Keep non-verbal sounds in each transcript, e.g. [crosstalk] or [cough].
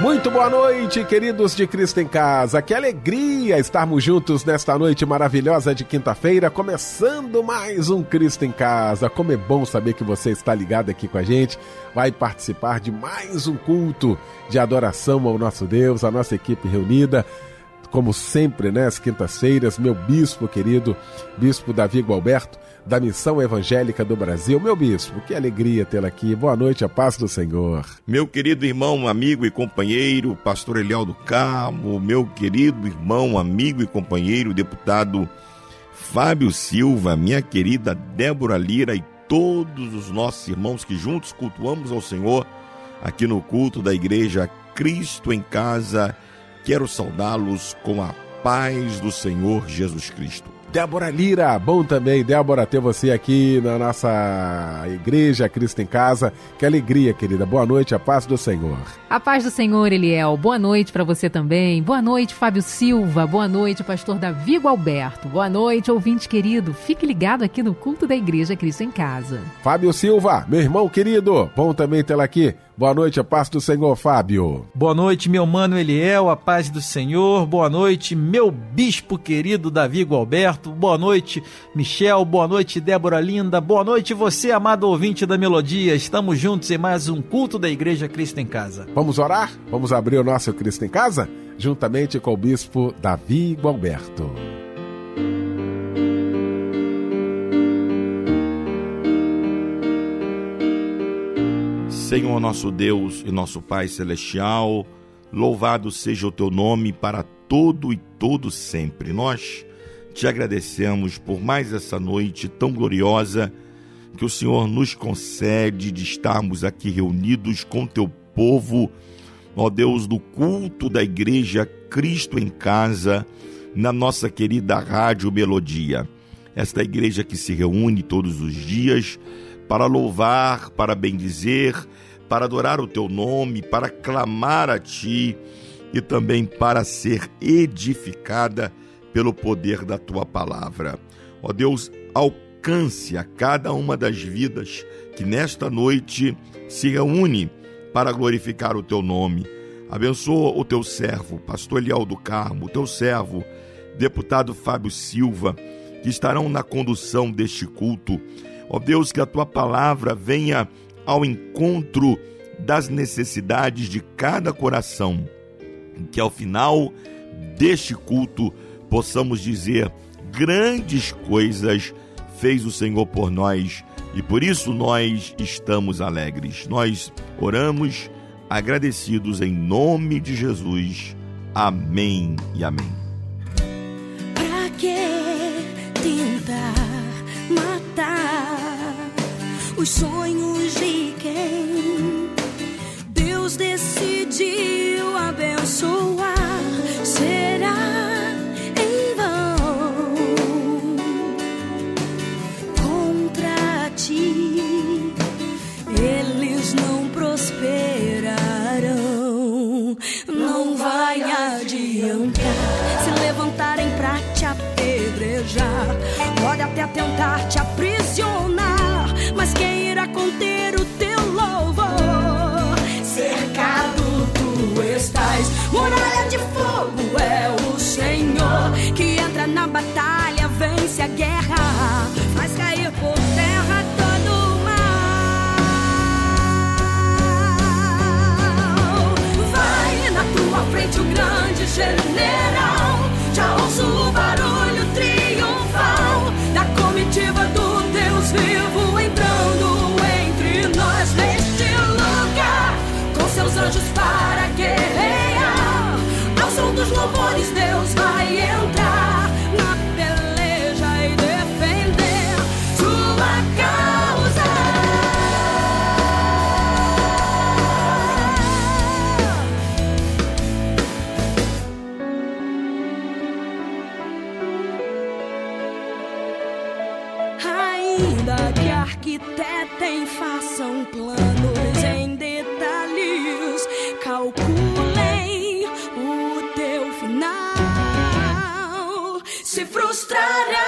Muito boa noite, queridos de Cristo em Casa. Que alegria estarmos juntos nesta noite maravilhosa de quinta-feira, começando mais um Cristo em Casa. Como é bom saber que você está ligado aqui com a gente, vai participar de mais um culto de adoração ao nosso Deus, a nossa equipe reunida como sempre, né, às quintas-feiras, meu bispo querido, bispo Davi Gualberto, da Missão Evangélica do Brasil. Meu bispo, que alegria tê-lo aqui. Boa noite, a paz do Senhor. Meu querido irmão, amigo e companheiro, pastor Eliel do Carmo, meu querido irmão, amigo e companheiro, deputado Fábio Silva, minha querida Débora Lira e todos os nossos irmãos que juntos cultuamos ao Senhor aqui no culto da igreja Cristo em Casa. Quero saudá-los com a paz do Senhor Jesus Cristo. Débora Lira, bom também, Débora, ter você aqui na nossa igreja Cristo em Casa. Que alegria, querida. Boa noite, a paz do Senhor. A paz do Senhor, Eliel. Boa noite para você também. Boa noite, Fábio Silva. Boa noite, pastor Davi Alberto. Boa noite, ouvinte querido. Fique ligado aqui no culto da igreja Cristo em Casa. Fábio Silva, meu irmão querido, bom também tê-la aqui. Boa noite, a paz do Senhor, Fábio. Boa noite, meu mano Eliel, a paz do Senhor. Boa noite, meu bispo querido Davi Gualberto. Boa noite, Michel. Boa noite, Débora Linda. Boa noite, você, amado ouvinte da Melodia. Estamos juntos em mais um culto da Igreja Cristo em Casa. Vamos orar? Vamos abrir o nosso Cristo em Casa? Juntamente com o bispo Davi Gualberto. Senhor nosso Deus e nosso Pai celestial, louvado seja o teu nome para todo e todo sempre. Nós te agradecemos por mais essa noite tão gloriosa que o Senhor nos concede de estarmos aqui reunidos com teu povo, ó Deus, do culto da igreja Cristo em casa, na nossa querida Rádio Melodia. Esta igreja que se reúne todos os dias para louvar, para bendizer, para adorar o teu nome, para clamar a ti e também para ser edificada pelo poder da tua palavra. Ó Deus, alcance a cada uma das vidas que nesta noite se reúne para glorificar o teu nome. Abençoa o teu servo, pastor Eliel do Carmo, o teu servo, deputado Fábio Silva, que estarão na condução deste culto. Ó Deus, que a tua palavra venha ao encontro das necessidades de cada coração. Que ao final deste culto possamos dizer grandes coisas fez o Senhor por nós e por isso nós estamos alegres. Nós oramos agradecidos em nome de Jesus. Amém e amém. Os sonhos de quem Deus decidiu abençoar? Será em vão contra ti? Eles não prosperarão. Não vai adiantar se levantarem pra te apedrejar. A guerra, faz cair por terra todo o mal. Vai na tua frente o grande general, já ouço o barulho triunfal da comitiva do Deus vivo entrando entre nós neste lugar, com seus anjos para guerrear. Ao som dos louvores, Deus vai Se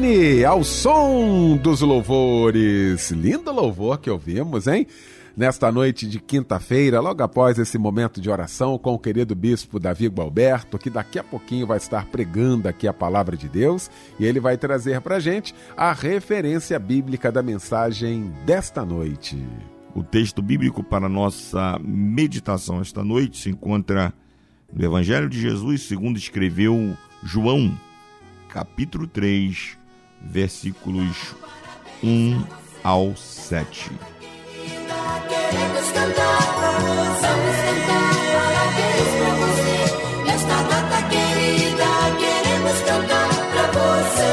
Cassiane, ao som dos louvores. Lindo louvor que ouvimos, hein? Nesta noite de quinta-feira, logo após esse momento de oração com o querido bispo Davi Gualberto, que daqui a pouquinho vai estar pregando aqui a palavra de Deus e ele vai trazer para gente a referência bíblica da mensagem desta noite. O texto bíblico para nossa meditação esta noite se encontra no Evangelho de Jesus, segundo escreveu João capítulo 3, versículos 1 ao 7. Queremos cantar, pra você. Nesta data querida, queremos cantar pra você.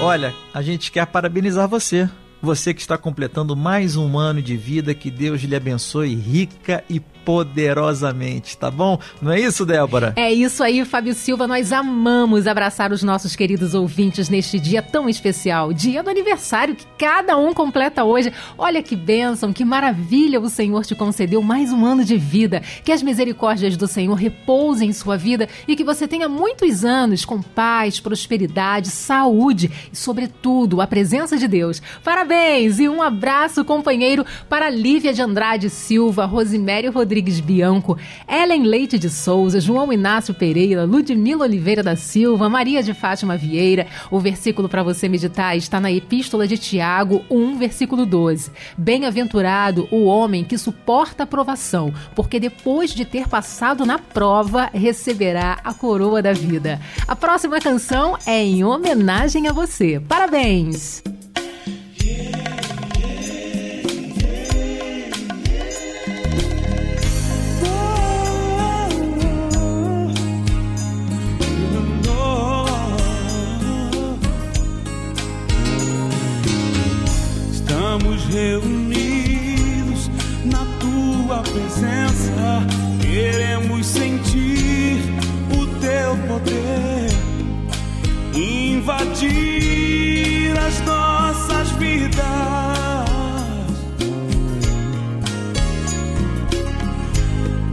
Olha, a gente quer parabenizar você você que está completando mais um ano de vida, que Deus lhe abençoe rica e poderosamente, tá bom? Não é isso, Débora? É isso aí, Fábio Silva. Nós amamos abraçar os nossos queridos ouvintes neste dia tão especial, dia do aniversário que cada um completa hoje. Olha que bênção, que maravilha o Senhor te concedeu mais um ano de vida. Que as misericórdias do Senhor repousem em sua vida e que você tenha muitos anos com paz, prosperidade, saúde e, sobretudo, a presença de Deus. Parabéns e um abraço, companheiro, para Lívia de Andrade Silva, Rosimério Rodrigues. Rodrigues Bianco, Ellen Leite de Souza, João Inácio Pereira, Ludmila Oliveira da Silva, Maria de Fátima Vieira. O versículo para você meditar está na Epístola de Tiago 1, versículo 12. Bem-aventurado o homem que suporta a provação, porque depois de ter passado na prova, receberá a coroa da vida. A próxima canção é em homenagem a você. Parabéns! estamos reunidos na tua presença. Queremos sentir o teu poder invadir as nossas vidas.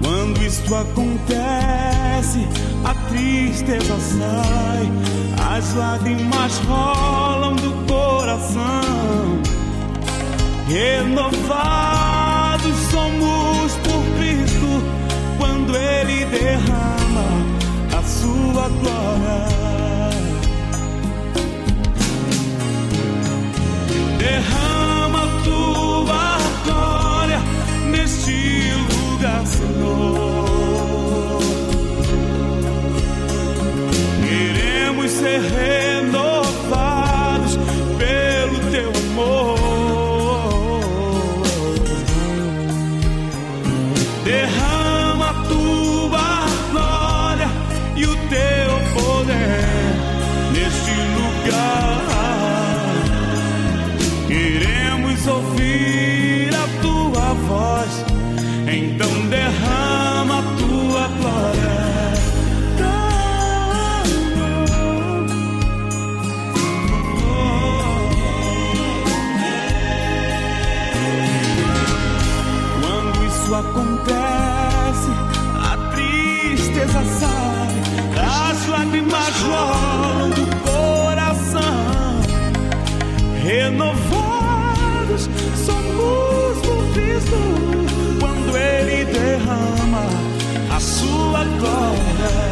Quando isto acontece, a tristeza sai, as lágrimas rolam do coração. Renovados somos por Cristo quando Ele derrama a sua glória. derrama tua glória neste lugar, Senhor. Queremos ser renovados sua glória.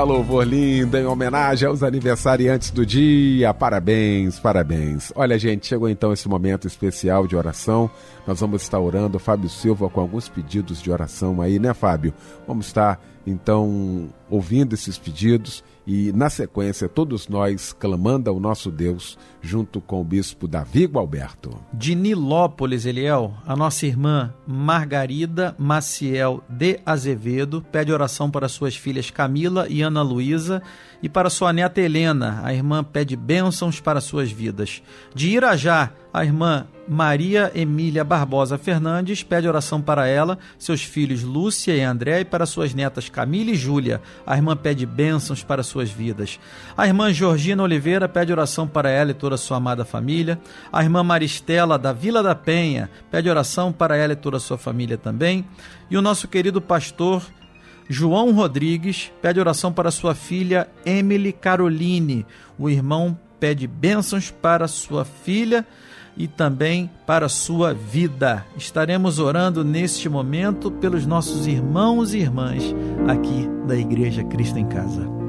Eita, louvor lindo, em homenagem aos aniversariantes do dia. Parabéns, parabéns. Olha, gente, chegou então esse momento especial de oração. Nós vamos estar orando, Fábio Silva, com alguns pedidos de oração aí, né, Fábio? Vamos estar, então, ouvindo esses pedidos e, na sequência, todos nós clamando ao nosso Deus, junto com o bispo Davi Gualberto. De Nilópolis, Eliel, a nossa irmã Margarida Maciel de Azevedo pede oração para suas filhas Camila e Ana Luísa e para sua neta Helena. A irmã pede bênçãos para suas vidas. De Irajá, a irmã Maria Emília Barbosa Fernandes pede oração para ela, seus filhos Lúcia e André e para suas netas Camila e Júlia. A irmã pede bênçãos para suas vidas. A irmã Georgina Oliveira pede oração para ela e a sua amada família. A irmã Maristela da Vila da Penha pede oração para ela e toda a sua família também. E o nosso querido pastor João Rodrigues pede oração para sua filha Emily Caroline. O irmão pede bênçãos para sua filha e também para sua vida. Estaremos orando neste momento pelos nossos irmãos e irmãs aqui da Igreja Cristo em Casa.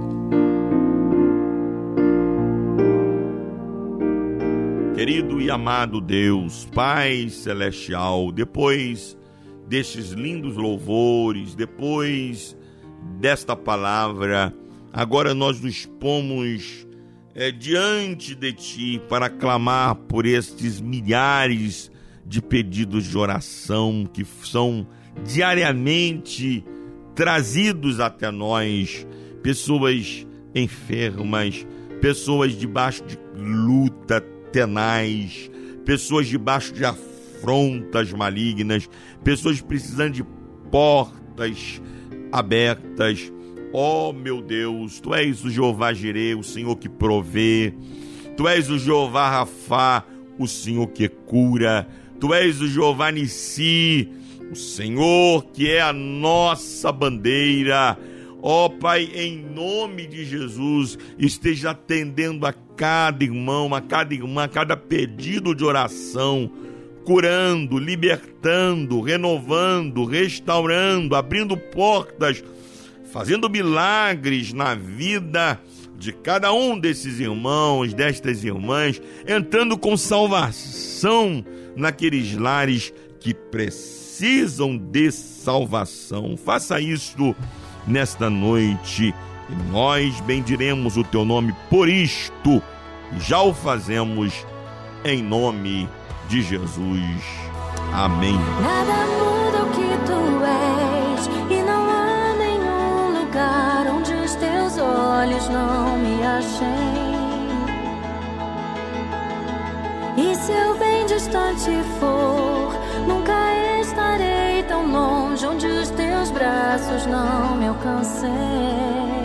Querido e amado Deus, Pai Celestial, depois destes lindos louvores, depois desta palavra, agora nós nos pomos é, diante de Ti para clamar por estes milhares de pedidos de oração que são diariamente trazidos até nós, pessoas enfermas, pessoas debaixo de luta tenaz, pessoas debaixo de afrontas malignas, pessoas precisando de portas abertas. Oh meu Deus, tu és o Jeová Jireh, o Senhor que provê. Tu és o Jeová Rafá, o Senhor que cura. Tu és o Jeová Nissi, o Senhor que é a nossa bandeira. Ó oh, Pai, em nome de Jesus, esteja atendendo a cada irmão, a cada irmã, a cada pedido de oração, curando, libertando, renovando, restaurando, abrindo portas, fazendo milagres na vida de cada um desses irmãos, destas irmãs, entrando com salvação naqueles lares que precisam de salvação. Faça isso nesta noite nós bendiremos o teu nome por isto. Já o fazemos em nome de Jesus. Amém. Nada muda o que tu és e não há nenhum lugar onde os teus olhos não me achem. E se eu bem distante for, braços não me alcancem.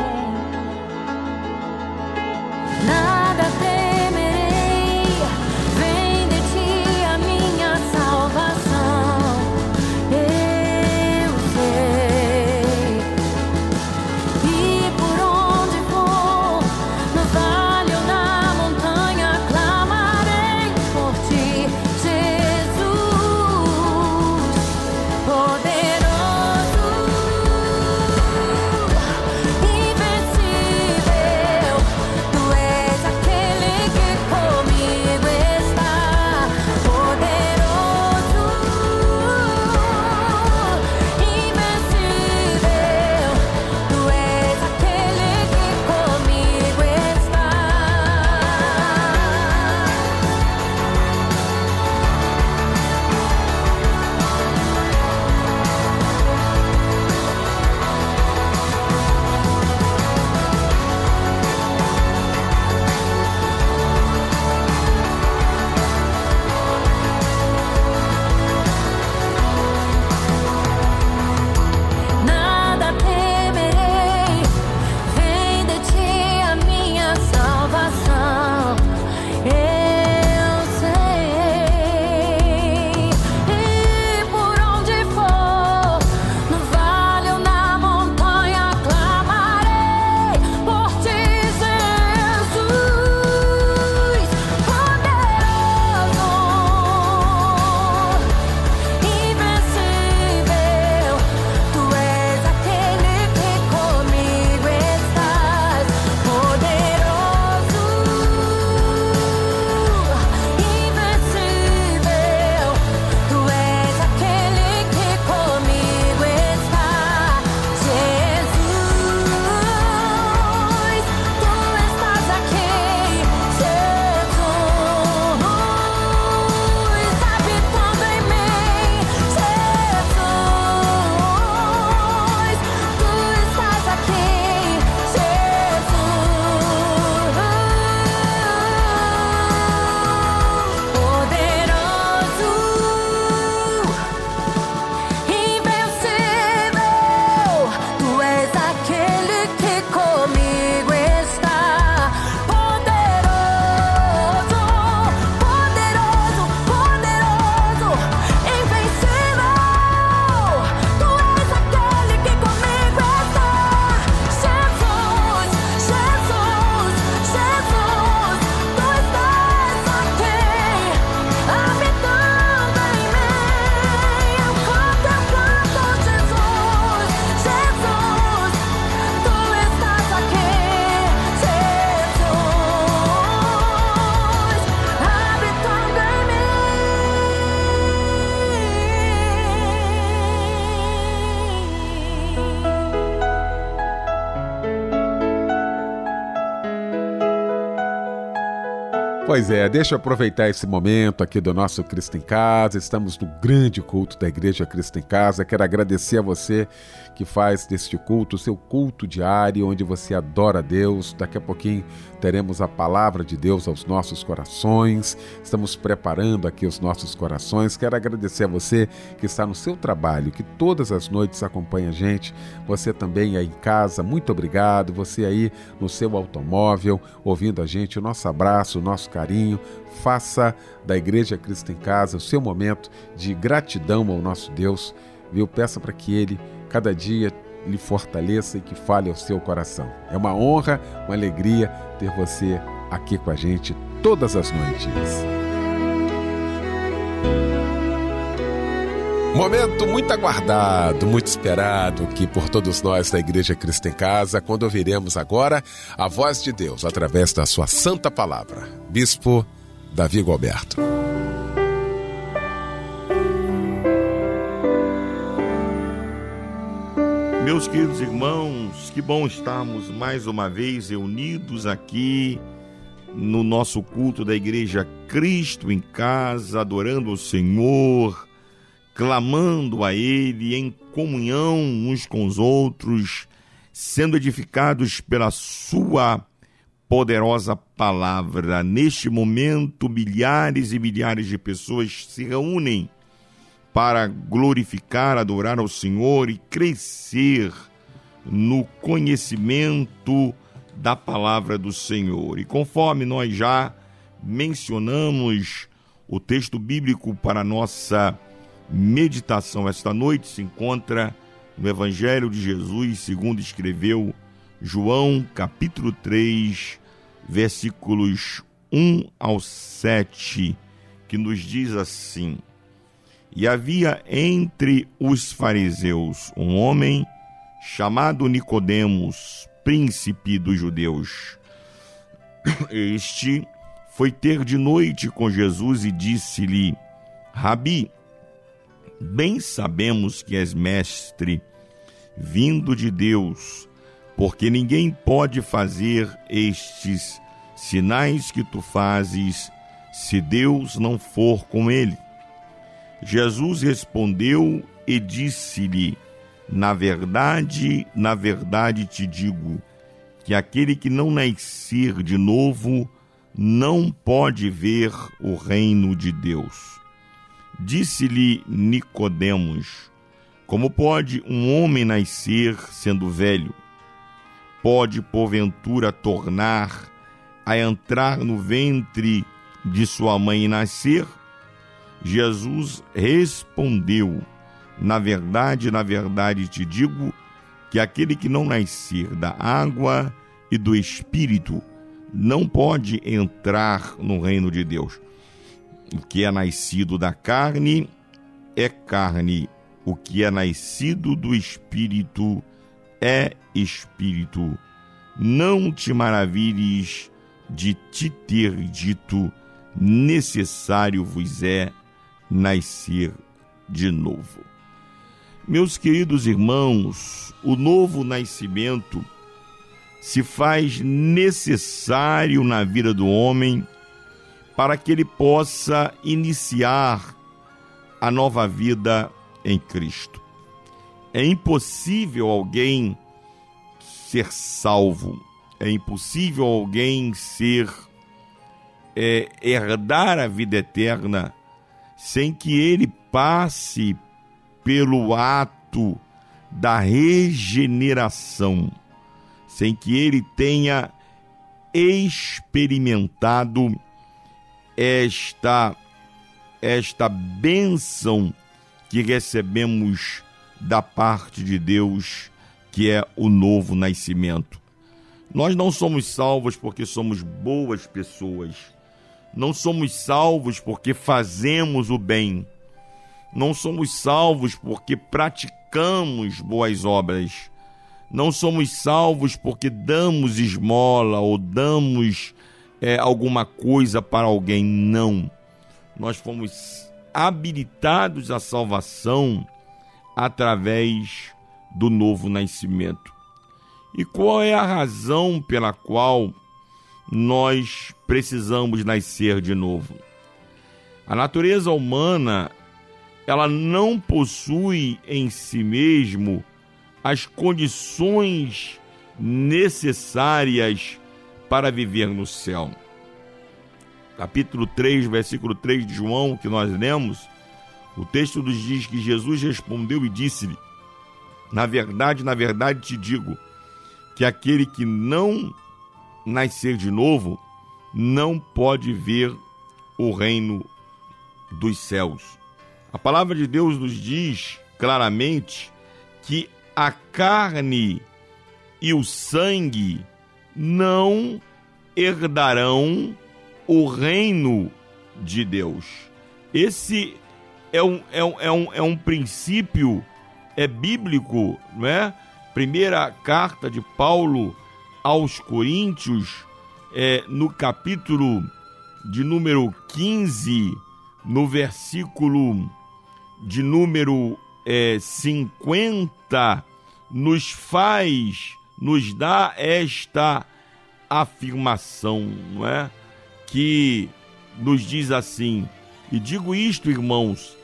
Pois é, deixa eu aproveitar esse momento aqui do nosso Cristo em Casa. Estamos no grande culto da Igreja Cristo em Casa. Quero agradecer a você que faz deste culto seu culto diário, onde você adora Deus. Daqui a pouquinho teremos a palavra de Deus aos nossos corações. Estamos preparando aqui os nossos corações. Quero agradecer a você que está no seu trabalho, que todas as noites acompanha a gente. Você também aí em casa, muito obrigado. Você aí no seu automóvel, ouvindo a gente. O nosso abraço, o nosso carinho. Faça da Igreja Cristo em Casa o seu momento de gratidão ao nosso Deus. Viu? Peça para que Ele, cada dia, lhe fortaleça e que fale ao seu coração. É uma honra, uma alegria ter você aqui com a gente todas as noites. Momento muito aguardado, muito esperado aqui por todos nós da Igreja Cristo em Casa, quando ouviremos agora a voz de Deus através da sua santa palavra. Bispo Davi Gualberto. Meus queridos irmãos, que bom estarmos mais uma vez reunidos aqui no nosso culto da Igreja Cristo em Casa, adorando o Senhor, clamando a Ele em comunhão uns com os outros, sendo edificados pela Sua poderosa palavra. Neste momento, milhares e milhares de pessoas se reúnem para glorificar, adorar ao Senhor e crescer no conhecimento da palavra do Senhor. E conforme nós já mencionamos, o texto bíblico para nossa meditação esta noite se encontra no Evangelho de Jesus, segundo escreveu João, capítulo 3, versículos 1 ao 7, que nos diz assim: e havia entre os fariseus um homem chamado Nicodemos, príncipe dos judeus. [coughs] Este foi ter de noite com Jesus e disse-lhe: Rabi, bem sabemos que és mestre, vindo de Deus, porque ninguém pode fazer estes sinais que tu fazes se Deus não for com ele. Jesus respondeu e disse-lhe: Na verdade, na verdade te digo, que aquele que não nascer de novo não pode ver o reino de Deus. Disse-lhe Nicodemos: Como pode um homem nascer sendo velho? Pode porventura tornar a entrar no ventre de sua mãe e nascer? Jesus respondeu: Na verdade, na verdade te digo que aquele que não nascer da água e do espírito não pode entrar no reino de Deus. O que é nascido da carne é carne, o que é nascido do espírito é espírito. Não te maravilhes de te ter dito, necessário vos é nascer de novo. Meus queridos irmãos, o novo nascimento se faz necessário na vida do homem para que ele possa iniciar a nova vida em Cristo. É impossível alguém ser salvo, é impossível alguém ser é, herdar a vida eterna sem que ele passe pelo ato da regeneração, sem que ele tenha experimentado esta esta bênção que recebemos da parte de Deus, que é o novo nascimento. Nós não somos salvos porque somos boas pessoas não somos salvos porque fazemos o bem. Não somos salvos porque praticamos boas obras. Não somos salvos porque damos esmola ou damos é, alguma coisa para alguém. Não. Nós fomos habilitados à salvação através do novo nascimento. E qual é a razão pela qual nós precisamos nascer de novo. A natureza humana, ela não possui em si mesmo as condições necessárias para viver no céu. Capítulo 3, versículo 3 de João, que nós lemos, o texto nos diz que Jesus respondeu e disse-lhe: Na verdade, na verdade te digo, que aquele que não nascer de novo não pode ver o reino dos céus. A palavra de Deus nos diz claramente que a carne e o sangue não herdarão o reino de Deus. Esse é um, é um, é um, é um princípio é bíblico, não é? Primeira carta de Paulo aos Coríntios, é, no capítulo de número 15, no versículo de número é, 50, nos faz, nos dá esta afirmação, não é? Que nos diz assim, e digo isto, irmãos,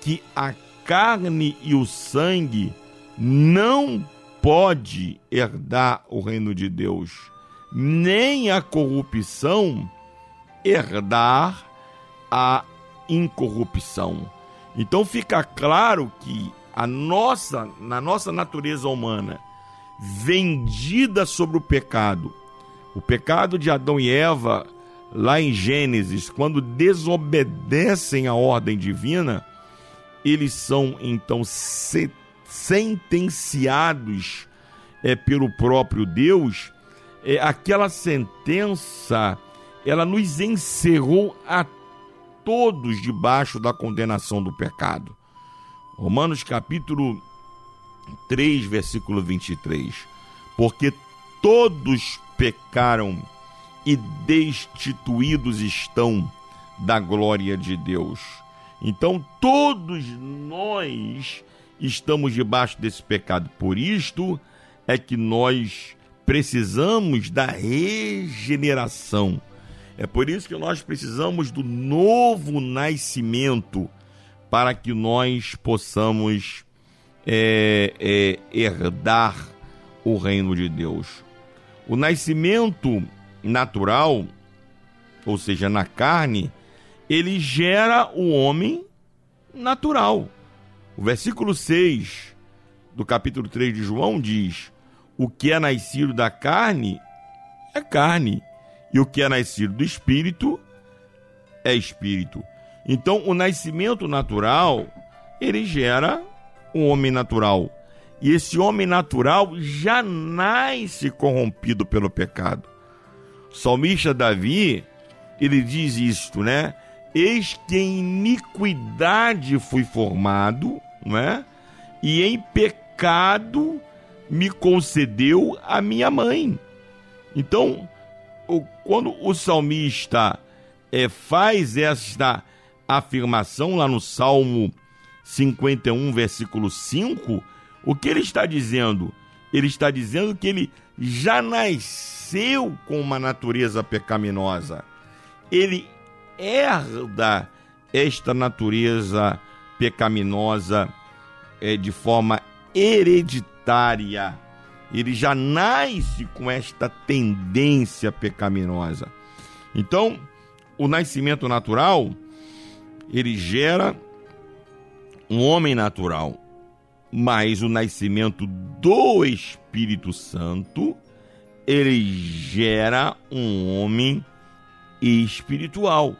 que a carne e o sangue não pode herdar o reino de Deus, nem a corrupção herdar a incorrupção. Então fica claro que a nossa, na nossa natureza humana, vendida sobre o pecado, o pecado de Adão e Eva, lá em Gênesis, quando desobedecem a ordem divina, eles são então sentenciados é, pelo próprio Deus. É, aquela sentença, ela nos encerrou a todos debaixo da condenação do pecado. Romanos capítulo 3, versículo 23. Porque todos pecaram e destituídos estão da glória de Deus. Então todos nós estamos debaixo desse pecado. Por isto é que nós precisamos da regeneração. É por isso que nós precisamos do novo nascimento para que nós possamos é, é, herdar o reino de Deus. O nascimento natural, ou seja, na carne, ele gera o homem natural. O versículo 6 do capítulo 3 de João diz: O que é nascido da carne é carne, e o que é nascido do espírito é espírito. Então, o nascimento natural, ele gera um homem natural. E esse homem natural já nasce corrompido pelo pecado. O salmista Davi, ele diz isto, né? Eis que em iniquidade fui formado, não é? E em pecado me concedeu a minha mãe. Então, quando o salmista é, faz esta afirmação lá no Salmo 51, versículo 5, o que ele está dizendo? Ele está dizendo que ele já nasceu com uma natureza pecaminosa. Ele herda esta natureza pecaminosa é, de forma hereditária. Ele já nasce com esta tendência pecaminosa. Então, o nascimento natural ele gera um homem natural, mas o nascimento do Espírito Santo ele gera um homem espiritual.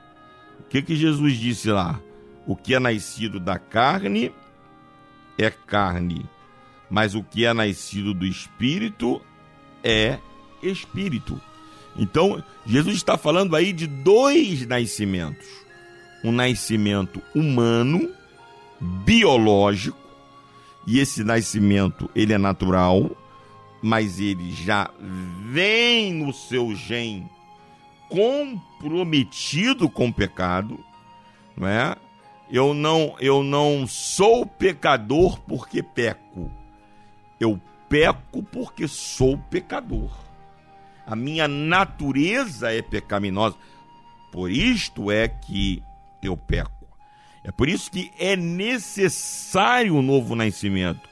O que que Jesus disse lá? O que é nascido da carne é carne, mas o que é nascido do espírito é espírito. Então, Jesus está falando aí de dois nascimentos um nascimento humano, biológico, e esse nascimento ele é natural, mas ele já vem no seu gene comprometido com o pecado, não é? Eu não, eu não sou pecador porque peco. Eu peco porque sou pecador. A minha natureza é pecaminosa. Por isto é que eu peco. É por isso que é necessário o novo nascimento,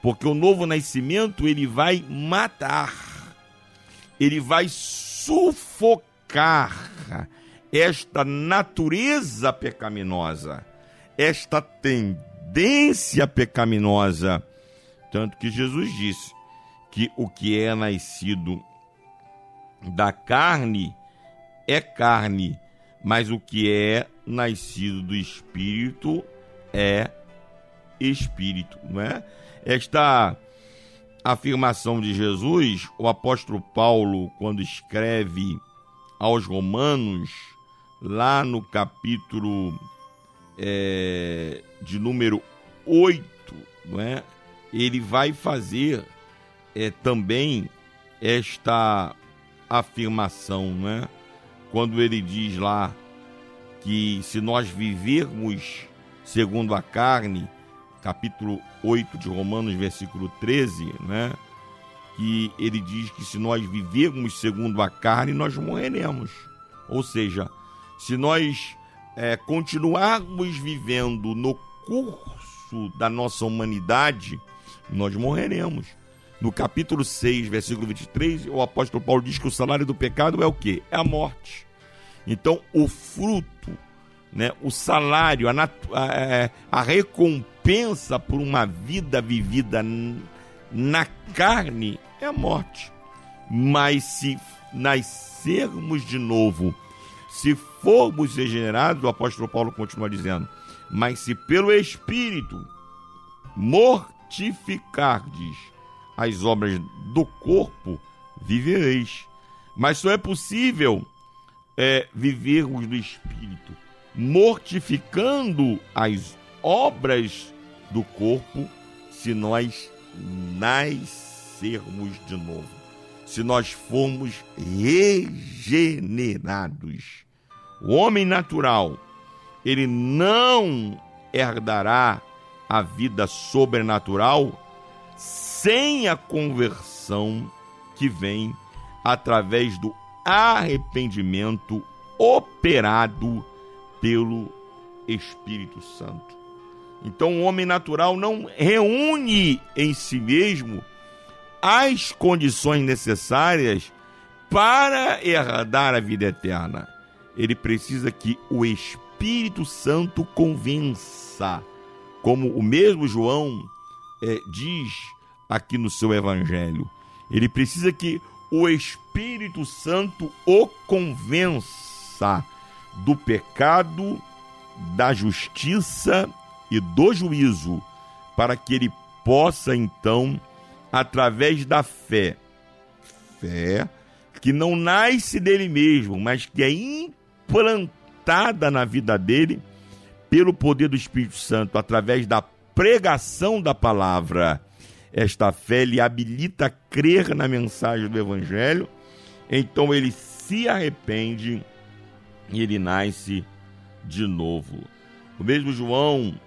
porque o novo nascimento ele vai matar, ele vai sufocar esta natureza pecaminosa, esta tendência pecaminosa, tanto que Jesus disse que o que é nascido da carne é carne, mas o que é nascido do espírito é espírito, não é? Esta afirmação de Jesus, o apóstolo Paulo, quando escreve aos Romanos, lá no capítulo é, de número 8, não é? ele vai fazer é, também esta afirmação, né? quando ele diz lá que se nós vivermos segundo a carne, capítulo 8 de Romanos, versículo 13, né? Que ele diz que se nós vivermos segundo a carne, nós morreremos. Ou seja, se nós é, continuarmos vivendo no curso da nossa humanidade, nós morreremos. No capítulo 6, versículo 23, o apóstolo Paulo diz que o salário do pecado é o quê? É a morte. Então, o fruto, né, o salário, a, a, é, a recompensa por uma vida vivida na carne é a morte. Mas se nascermos de novo, se formos regenerados, o apóstolo Paulo continua dizendo, mas se pelo Espírito mortificardes as obras do corpo, vivereis. Mas só é possível é, vivermos no Espírito, mortificando as obras do corpo, se nós nascermos de novo, se nós formos regenerados. O homem natural, ele não herdará a vida sobrenatural sem a conversão que vem através do arrependimento operado pelo Espírito Santo. Então, o homem natural não reúne em si mesmo as condições necessárias para herdar a vida eterna. Ele precisa que o Espírito Santo convença, como o mesmo João é, diz aqui no seu evangelho. Ele precisa que o Espírito Santo o convença do pecado, da justiça e do juízo, para que ele possa então, através da fé, fé que não nasce dele mesmo, mas que é implantada na vida dele pelo poder do Espírito Santo, através da pregação da palavra. Esta fé lhe habilita a crer na mensagem do Evangelho, então ele se arrepende e ele nasce de novo. O mesmo João,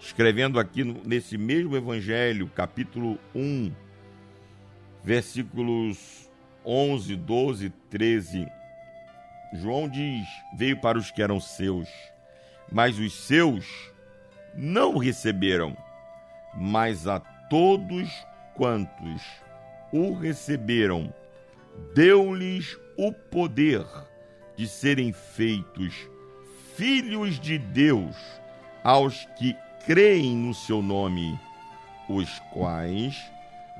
escrevendo aqui nesse mesmo Evangelho, capítulo 1, versículos 11, 12, 13, João diz: Veio para os que eram seus, mas os seus não o receberam, mas a todos quantos o receberam, deu-lhes o poder de serem feitos filhos de Deus aos que creem no seu nome, os quais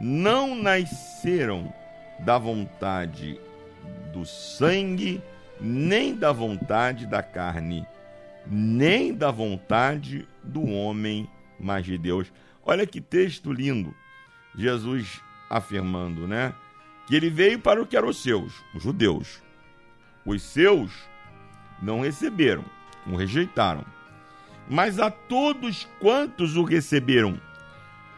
não nasceram da vontade do sangue, nem da vontade da carne, nem da vontade do homem, mas de Deus. Olha que texto lindo. Jesus afirmando, né? Que ele veio para o que eram os seus, os judeus. Os seus não receberam, o rejeitaram. Mas a todos quantos o receberam,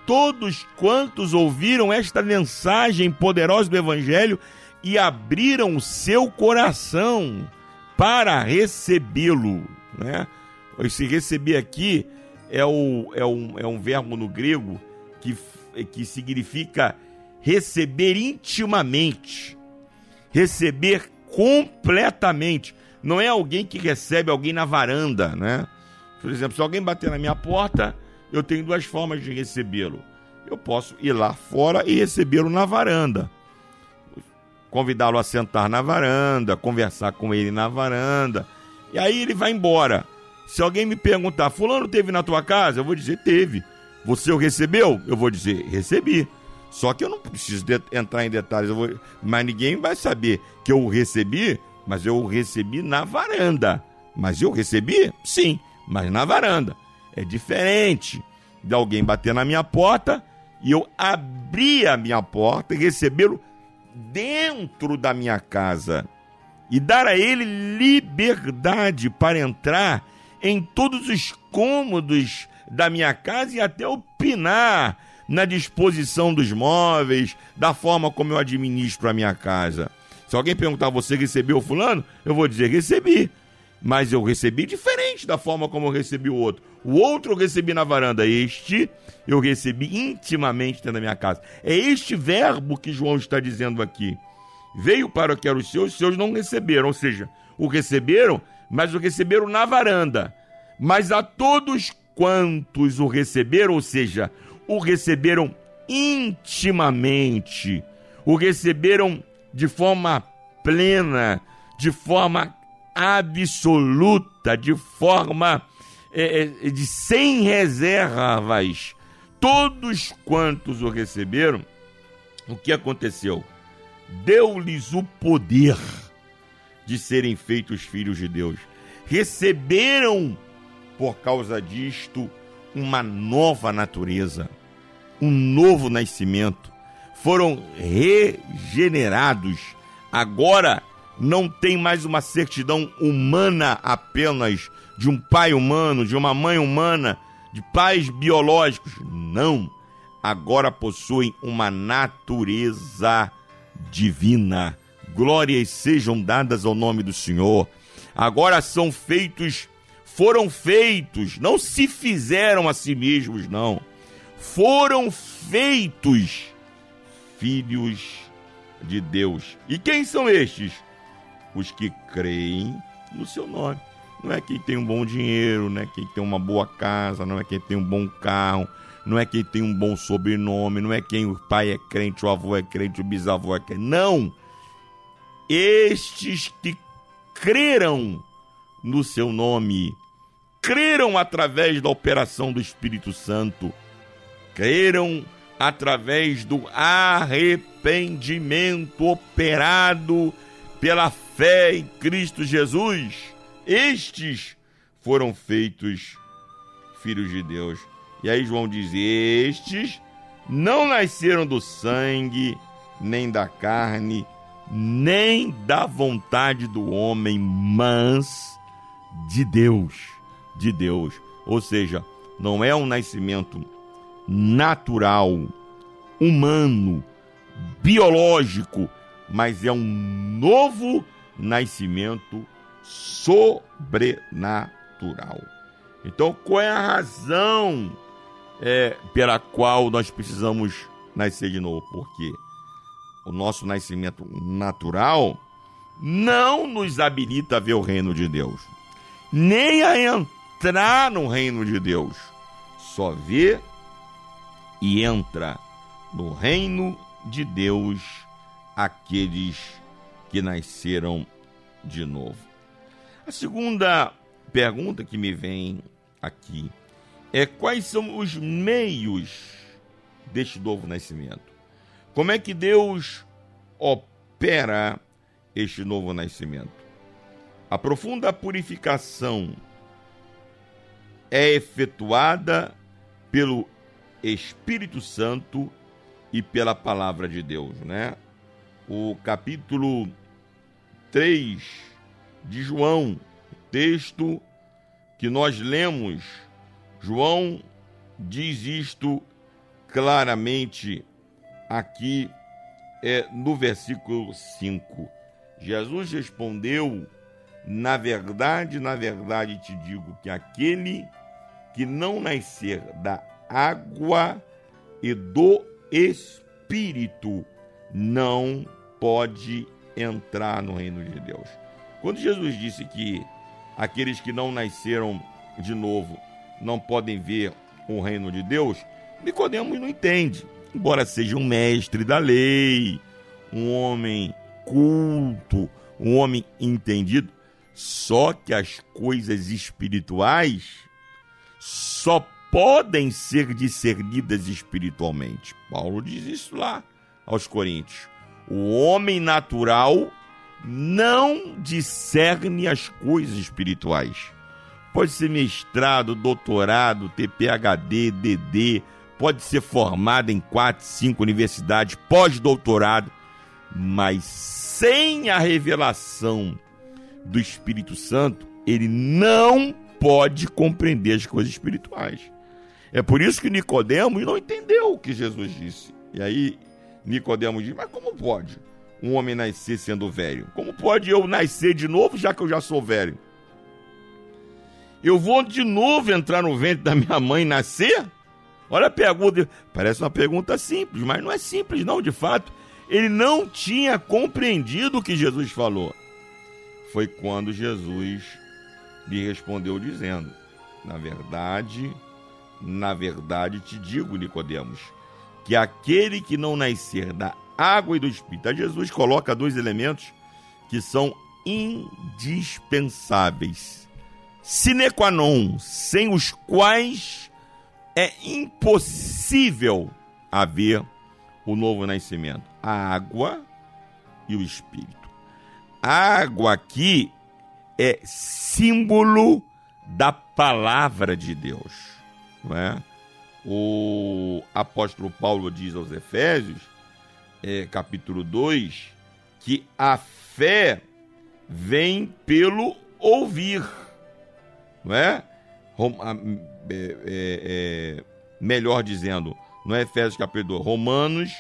todos quantos ouviram esta mensagem poderosa do Evangelho e abriram o seu coração para recebê-lo, né? Esse receber aqui é, o, é, um, é um verbo no grego que, que significa receber intimamente, receber completamente. Não é alguém que recebe alguém na varanda, né? Por exemplo, se alguém bater na minha porta, eu tenho duas formas de recebê-lo. Eu posso ir lá fora e recebê-lo na varanda. Convidá-lo a sentar na varanda, conversar com ele na varanda. E aí ele vai embora. Se alguém me perguntar, Fulano teve na tua casa? Eu vou dizer, teve. Você o recebeu? Eu vou dizer, recebi. Só que eu não preciso de entrar em detalhes, vou... mas ninguém vai saber que eu o recebi, mas eu o recebi na varanda. Mas eu recebi? Sim, mas na varanda. É diferente de alguém bater na minha porta e eu abrir a minha porta e recebê-lo dentro da minha casa e dar a ele liberdade para entrar em todos os cômodos da minha casa e até opinar na disposição dos móveis, da forma como eu administro a minha casa. Se alguém perguntar, você recebeu fulano? Eu vou dizer, recebi. Mas eu recebi diferente da forma como eu recebi o outro. O outro eu recebi na varanda, este eu recebi intimamente dentro da minha casa. É este verbo que João está dizendo aqui. Veio para o que eram os seus, os seus não receberam. Ou seja, o receberam, mas o receberam na varanda. Mas a todos quantos o receberam, ou seja, o receberam intimamente, o receberam de forma plena, de forma absoluta, de forma é, de sem reservas. Todos quantos o receberam, o que aconteceu? Deu-lhes o poder de serem feitos filhos de Deus. Receberam, por causa disto, uma nova natureza, um novo nascimento. Foram regenerados. Agora não tem mais uma certidão humana apenas de um pai humano, de uma mãe humana, de pais biológicos. Não. Agora possuem uma natureza divina. Glórias sejam dadas ao nome do Senhor. Agora são feitos, foram feitos, não se fizeram a si mesmos, não. Foram feitos filhos de Deus. E quem são estes? os que creem no seu nome. Não é quem tem um bom dinheiro, não é quem tem uma boa casa, não é quem tem um bom carro, não é quem tem um bom sobrenome, não é quem o pai é crente, o avô é crente, o bisavô é crente. Não! Estes que creram no seu nome, creram através da operação do Espírito Santo, creram através do arrependimento operado pela fé em Cristo Jesus, estes foram feitos filhos de Deus. E aí João diz: Estes não nasceram do sangue, nem da carne, nem da vontade do homem, mas de Deus. De Deus. Ou seja, não é um nascimento natural, humano, biológico, mas é um novo nascimento sobrenatural. Então, qual é a razão é, pela qual nós precisamos nascer de novo? Porque o nosso nascimento natural não nos habilita a ver o reino de Deus, nem a entrar no reino de Deus. Só vê e entra no reino de Deus aqueles que nasceram de novo. A segunda pergunta que me vem aqui é quais são os meios deste novo nascimento? Como é que Deus opera este novo nascimento? A profunda purificação é efetuada pelo Espírito Santo e pela palavra de Deus, né? o capítulo 3 de João, texto que nós lemos, João diz isto claramente aqui é, no versículo 5. Jesus respondeu: Na verdade, na verdade te digo que aquele que não nascer da água e do Espírito não pode entrar no reino de Deus. Quando Jesus disse que aqueles que não nasceram de novo não podem ver o reino de Deus, Nicodemos não entende. Embora seja um mestre da lei, um homem culto, um homem entendido, só que as coisas espirituais só podem ser discernidas espiritualmente. Paulo diz isso lá aos Coríntios. O homem natural não discerne as coisas espirituais. Pode ser mestrado, doutorado, ter PhD, DD, pode ser formado em quatro, cinco universidades, pós-doutorado, mas sem a revelação do Espírito Santo, ele não pode compreender as coisas espirituais. É por isso que Nicodemos não entendeu o que Jesus disse. E aí Nicodemos diz: "Mas como pode um homem nascer sendo velho? Como pode eu nascer de novo já que eu já sou velho? Eu vou de novo entrar no ventre da minha mãe e nascer?" Olha a pergunta, parece uma pergunta simples, mas não é simples não, de fato. Ele não tinha compreendido o que Jesus falou. Foi quando Jesus lhe respondeu dizendo: Na verdade, na verdade te digo, Nicodemos, que aquele que não nascer da água e do espírito, a Jesus coloca dois elementos que são indispensáveis, sine qua non, sem os quais é impossível haver o novo nascimento: a água e o espírito. A água aqui é símbolo da palavra de Deus, não é? O apóstolo Paulo diz aos Efésios, é, capítulo 2, que a fé vem pelo ouvir, não é? é, é, é, melhor dizendo, no Efésios capítulo 2, Romanos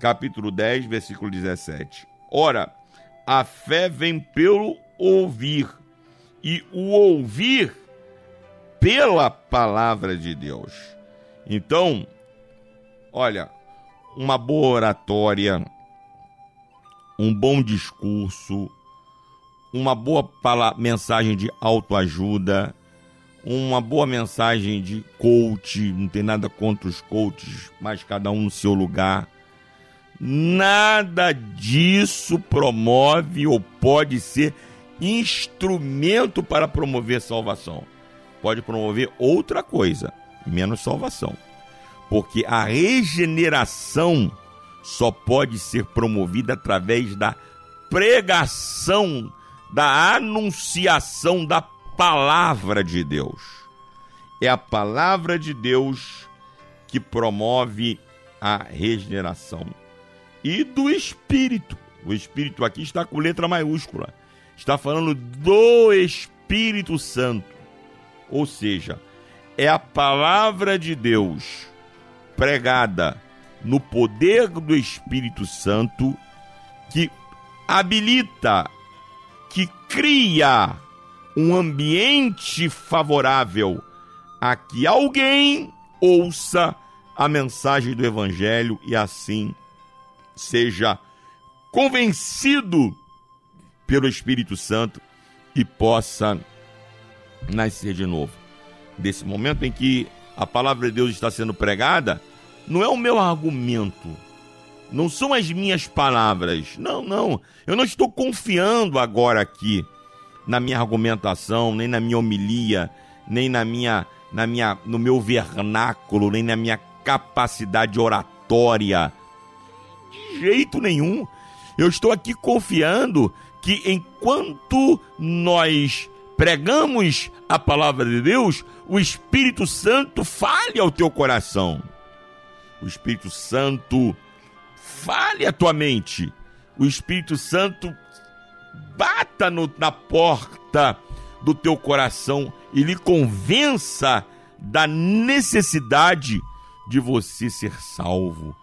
capítulo 10, versículo 17. Ora, a fé vem pelo ouvir, e o ouvir pela palavra de Deus. Então, olha, uma boa oratória, um bom discurso, uma boa mensagem de autoajuda, uma boa mensagem de coach, não tem nada contra os coaches, mas cada um no seu lugar. Nada disso promove ou pode ser instrumento para promover salvação. Pode promover outra coisa, menos salvação. Porque a regeneração só pode ser promovida através da pregação, da anunciação da palavra de Deus. É a palavra de Deus que promove a regeneração. E do Espírito. O Espírito aqui está com letra maiúscula. Está falando do Espírito Santo. Ou seja, é a palavra de Deus pregada no poder do Espírito Santo que habilita, que cria um ambiente favorável a que alguém ouça a mensagem do Evangelho e assim seja convencido pelo Espírito Santo e possa nascer de novo. Desse momento em que a palavra de Deus está sendo pregada, não é o meu argumento, não são as minhas palavras. Não, não. Eu não estou confiando agora aqui na minha argumentação, nem na minha homilia, nem na minha, na minha, no meu vernáculo, nem na minha capacidade oratória. De jeito nenhum. Eu estou aqui confiando que enquanto nós pregamos a palavra de Deus, o Espírito Santo fale ao teu coração. O Espírito Santo fale à tua mente. O Espírito Santo bata no, na porta do teu coração e lhe convença da necessidade de você ser salvo,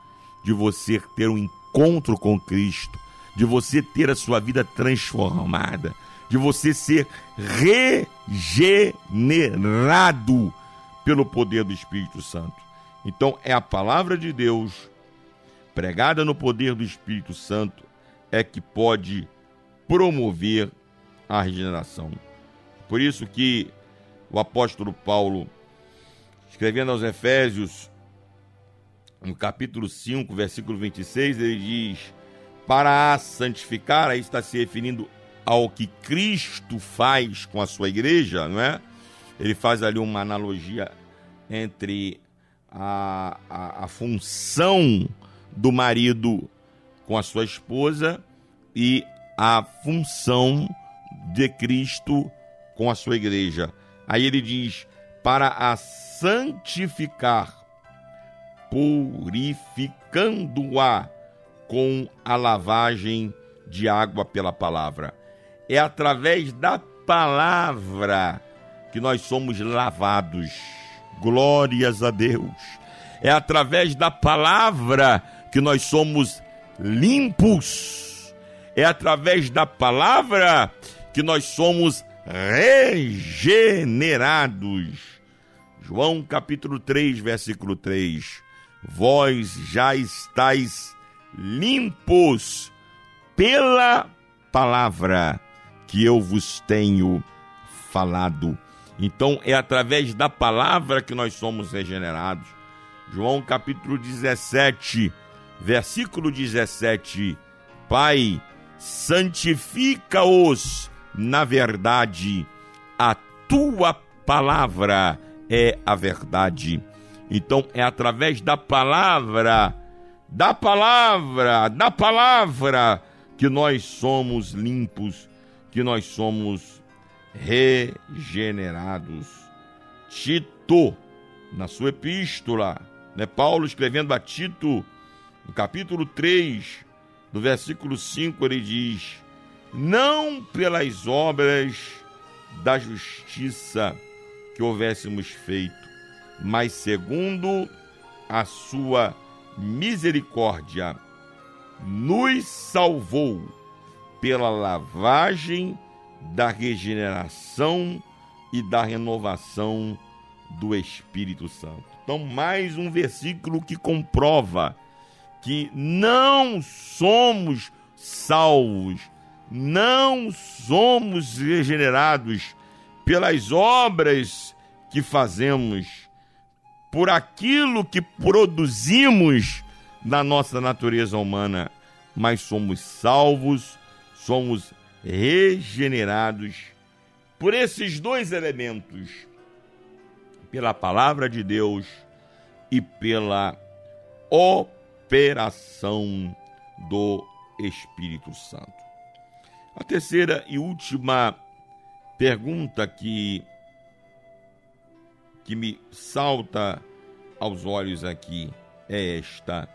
de você ter um encontro com Cristo, de você ter a sua vida transformada, de você ser regenerado pelo poder do Espírito Santo. Então é a palavra de Deus pregada no poder do Espírito Santo é que pode promover a regeneração. Por isso que o apóstolo Paulo, escrevendo aos Efésios, no capítulo 5, versículo 26, ele diz: Para santificar, aí está se referindo ao que Cristo faz com a sua igreja, não é? Ele faz ali uma analogia entre a, a, a função do marido com a sua esposa e a função de Cristo com a sua igreja. Aí ele diz: para a santificar, purificando-a com a lavagem de água pela palavra. É através da palavra que nós somos lavados. Glórias a Deus. É através da palavra que nós somos limpos. É através da palavra que nós somos regenerados. João capítulo 3, versículo 3. Vós já estáis limpos pela palavra que eu vos tenho falado. Então é através da palavra que nós somos regenerados. João capítulo 17, versículo 17. Pai, santifica-os na verdade, a tua palavra é a verdade. Então é através da palavra, da palavra, da palavra que nós somos limpos, que nós somos regenerados. Tito, na sua epístola, né, Paulo escrevendo a Tito, no capítulo 3, no versículo 5, ele diz: não pelas obras da justiça que houvéssemos feito, mas segundo a sua misericórdia, nos salvou pela lavagem da regeneração e da renovação do Espírito Santo. Então, mais um versículo que comprova que não somos salvos não somos regenerados pelas obras que fazemos, por aquilo que produzimos na nossa natureza humana, mas somos salvos, somos regenerados por esses dois elementos, pela palavra de Deus e pela operação do Espírito Santo. A terceira e última pergunta que que me salta aos olhos aqui é esta: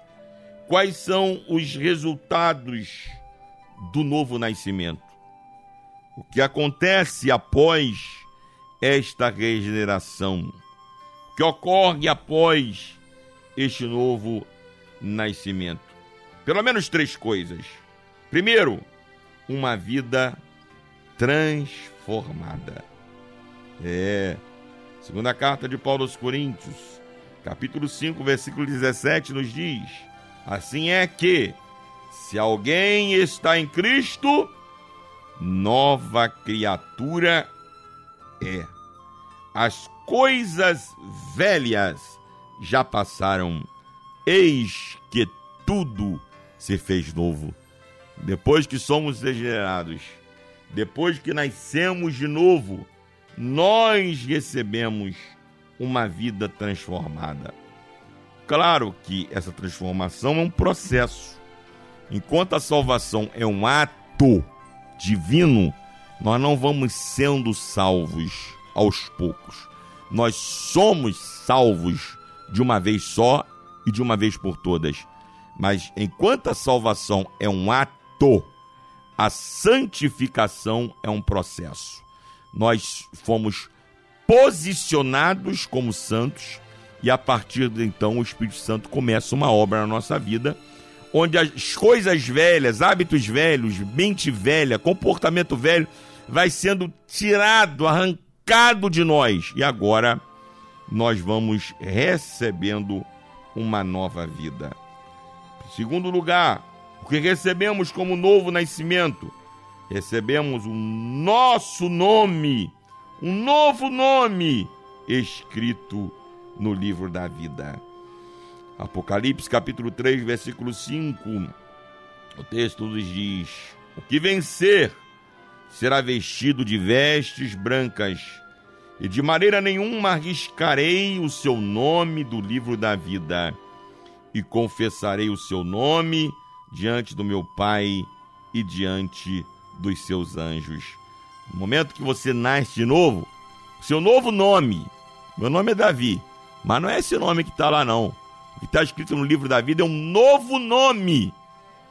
Quais são os resultados do novo nascimento? O que acontece após esta regeneração? O que ocorre após este novo nascimento? Pelo menos três coisas. Primeiro, uma vida transformada. É. Segunda carta de Paulo aos Coríntios, capítulo 5, versículo 17 nos diz: Assim é que se alguém está em Cristo, nova criatura é. As coisas velhas já passaram, eis que tudo se fez novo depois que somos regenerados, depois que nascemos de novo, nós recebemos uma vida transformada. Claro que essa transformação é um processo. Enquanto a salvação é um ato divino, nós não vamos sendo salvos aos poucos. Nós somos salvos de uma vez só e de uma vez por todas. Mas enquanto a salvação é um ato a santificação é um processo. Nós fomos posicionados como santos e a partir de então o Espírito Santo começa uma obra na nossa vida, onde as coisas velhas, hábitos velhos, mente velha, comportamento velho vai sendo tirado, arrancado de nós e agora nós vamos recebendo uma nova vida. Segundo lugar, O que recebemos como novo nascimento? Recebemos um nosso nome, um novo nome escrito no livro da vida. Apocalipse capítulo 3, versículo 5. O texto nos diz: O que vencer será vestido de vestes brancas, e de maneira nenhuma arriscarei o seu nome do livro da vida, e confessarei o seu nome diante do meu Pai e diante dos seus anjos. No momento que você nasce de novo, seu novo nome, meu nome é Davi, mas não é esse nome que está lá não. Que está escrito no livro da vida é um novo nome.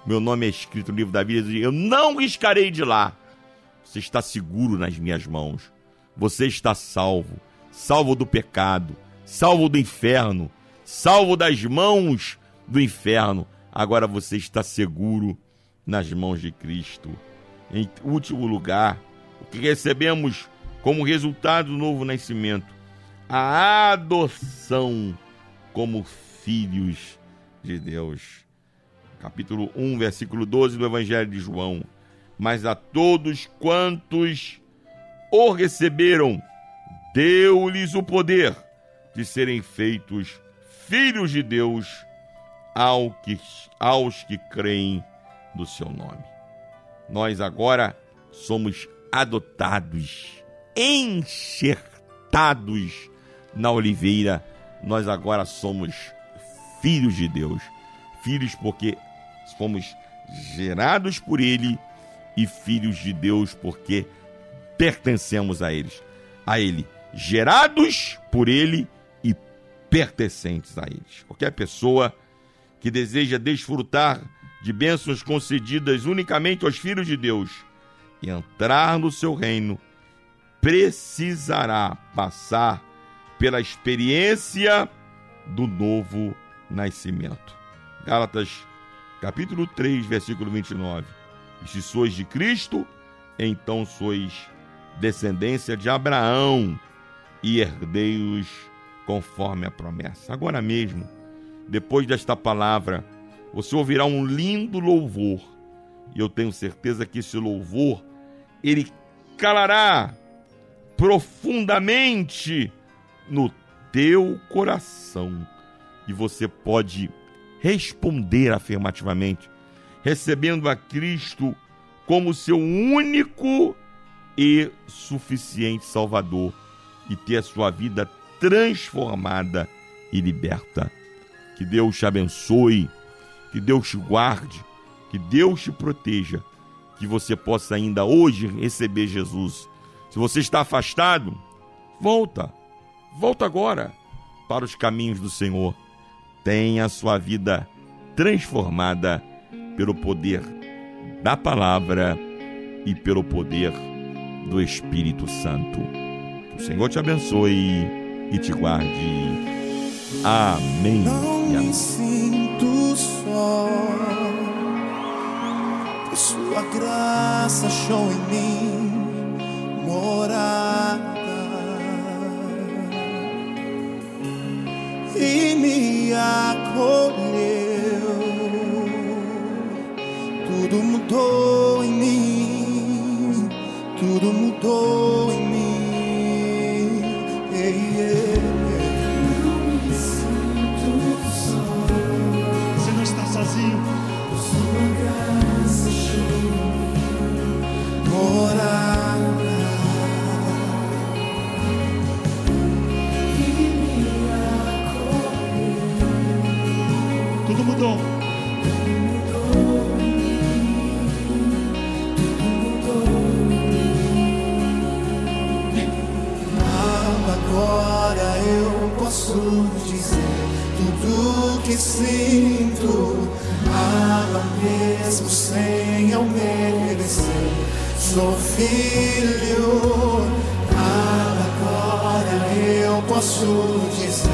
Meu nome é escrito no livro da vida, eu não riscarei de lá. Você está seguro nas minhas mãos. Você está salvo, salvo do pecado, salvo do inferno, salvo das mãos do inferno. Agora você está seguro nas mãos de Cristo. Em último lugar, o que recebemos como resultado do novo nascimento? A adoção como filhos de Deus. Capítulo 1, versículo 12 do Evangelho de João. Mas a todos quantos o receberam, deu-lhes o poder de serem feitos filhos de Deus que, aos que creem no seu nome. Nós agora somos adotados, enxertados na oliveira. Nós agora somos filhos de Deus. Filhos porque fomos gerados por Ele e filhos de Deus porque pertencemos a eles, a Ele, gerados por Ele e pertencentes a eles. Qualquer pessoa que deseja desfrutar de bênçãos concedidas unicamente aos filhos de Deus e entrar no seu reino, precisará passar pela experiência do novo nascimento. Gálatas, capítulo 3, versículo 29. E se sois de Cristo, então sois descendência de Abraão e herdeiros conforme a promessa. Agora mesmo, depois desta palavra, você ouvirá um lindo louvor. E eu tenho certeza que esse louvor ele calará profundamente no teu coração e você pode responder afirmativamente, recebendo a Cristo como seu único e suficiente Salvador e ter a sua vida transformada e liberta. Que Deus te abençoe, que Deus te guarde, que Deus te proteja, que você possa ainda hoje receber Jesus. Se você está afastado, volta, volta agora para os caminhos do Senhor tenha a sua vida transformada pelo poder da palavra e pelo poder do Espírito Santo. Que o Senhor te abençoe e te guarde. Amém. Não me sinto só, sua graça achou em mim morada. E me acolheu. Tudo mudou em mim, tudo mudou em posso dizer tudo que sinto. Ama mesmo sem eu merecer. Sou filho. Agora eu posso dizer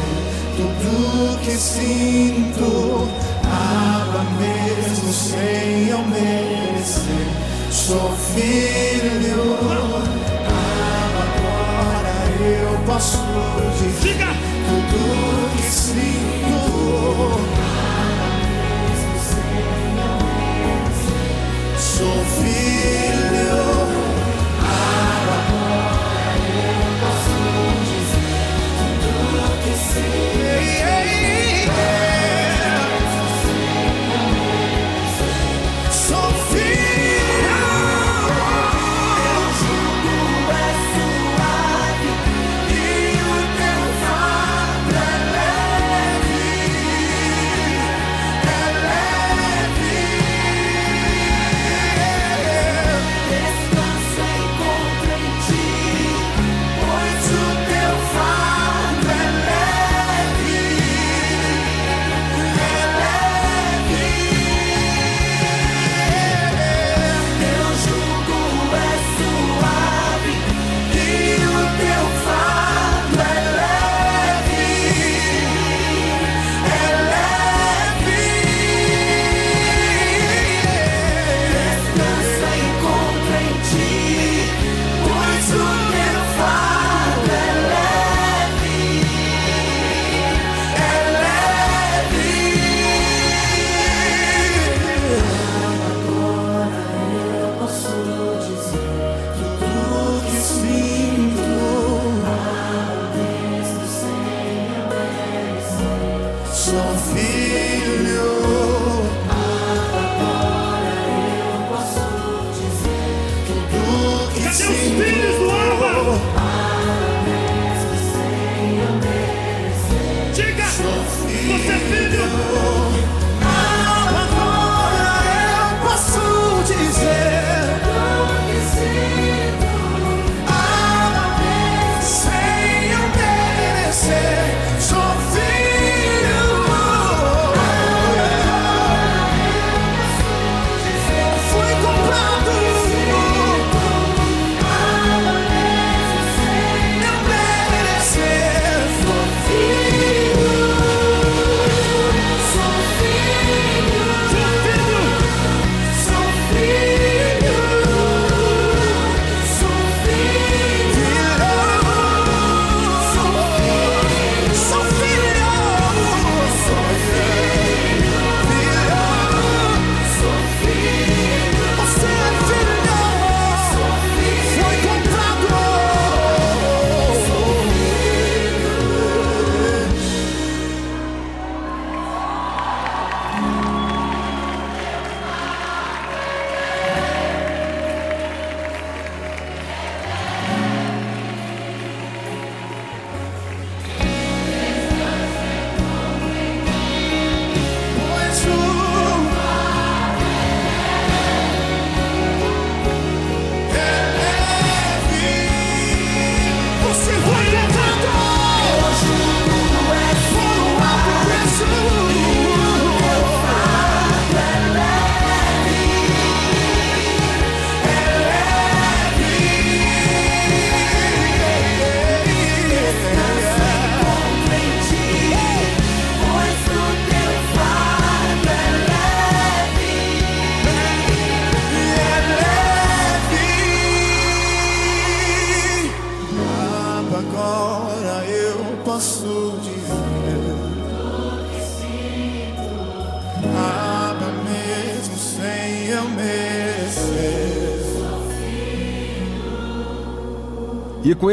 tudo que sinto. Ama mesmo sem eu merecer. Sou filho. Agora eu posso dizer!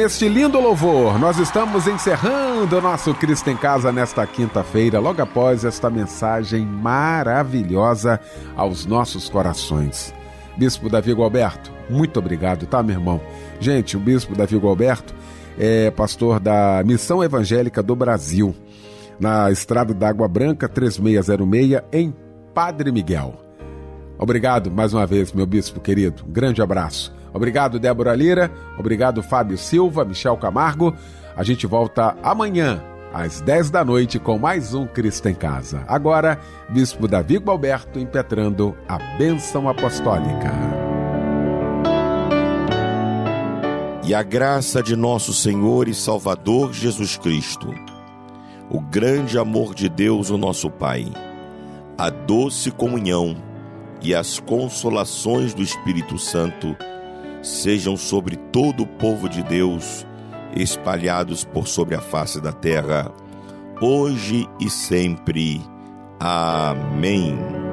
Este lindo louvor, nós estamos encerrando o nosso Cristo em Casa nesta quinta-feira, logo após esta mensagem maravilhosa aos nossos corações. Bispo Davi Gualberto, muito obrigado, tá, meu irmão? Gente, o Bispo Davi Gualberto é pastor da Missão Evangélica do Brasil, na Estrada da Água Branca 3606, em Padre Miguel. Obrigado mais uma vez, meu bispo querido. Grande abraço. Obrigado, Débora Lira. Obrigado, Fábio Silva, Michel Camargo. A gente volta amanhã, às 10 da noite, com mais um Cristo em Casa. Agora, Bispo Davi Gualberto impetrando a bênção apostólica. E a graça de nosso Senhor e Salvador Jesus Cristo, o grande amor de Deus, o nosso Pai, a doce comunhão e as consolações do Espírito Santo sejam sobre todo o povo de Deus, espalhados por sobre a face da terra, hoje e sempre. Amém.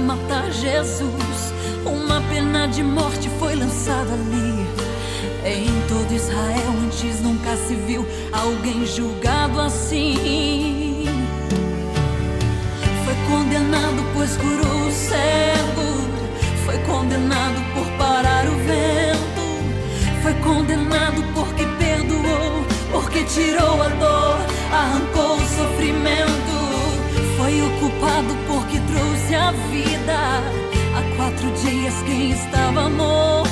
Matar Jesus. Uma pena de morte foi lançada ali. Em todo Israel antes nunca se viu alguém julgado assim. Foi condenado por escuro o cego. Foi condenado por parar o vento. Foi condenado porque perdoou, porque tirou a dor, arrancou o sofrimento trouxe a vida. Há quatro dias quem estava morto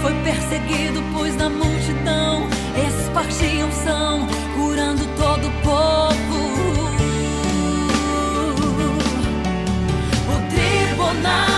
foi perseguido, pois na multidão esses partiam são, curando todo o povo. O tribunal.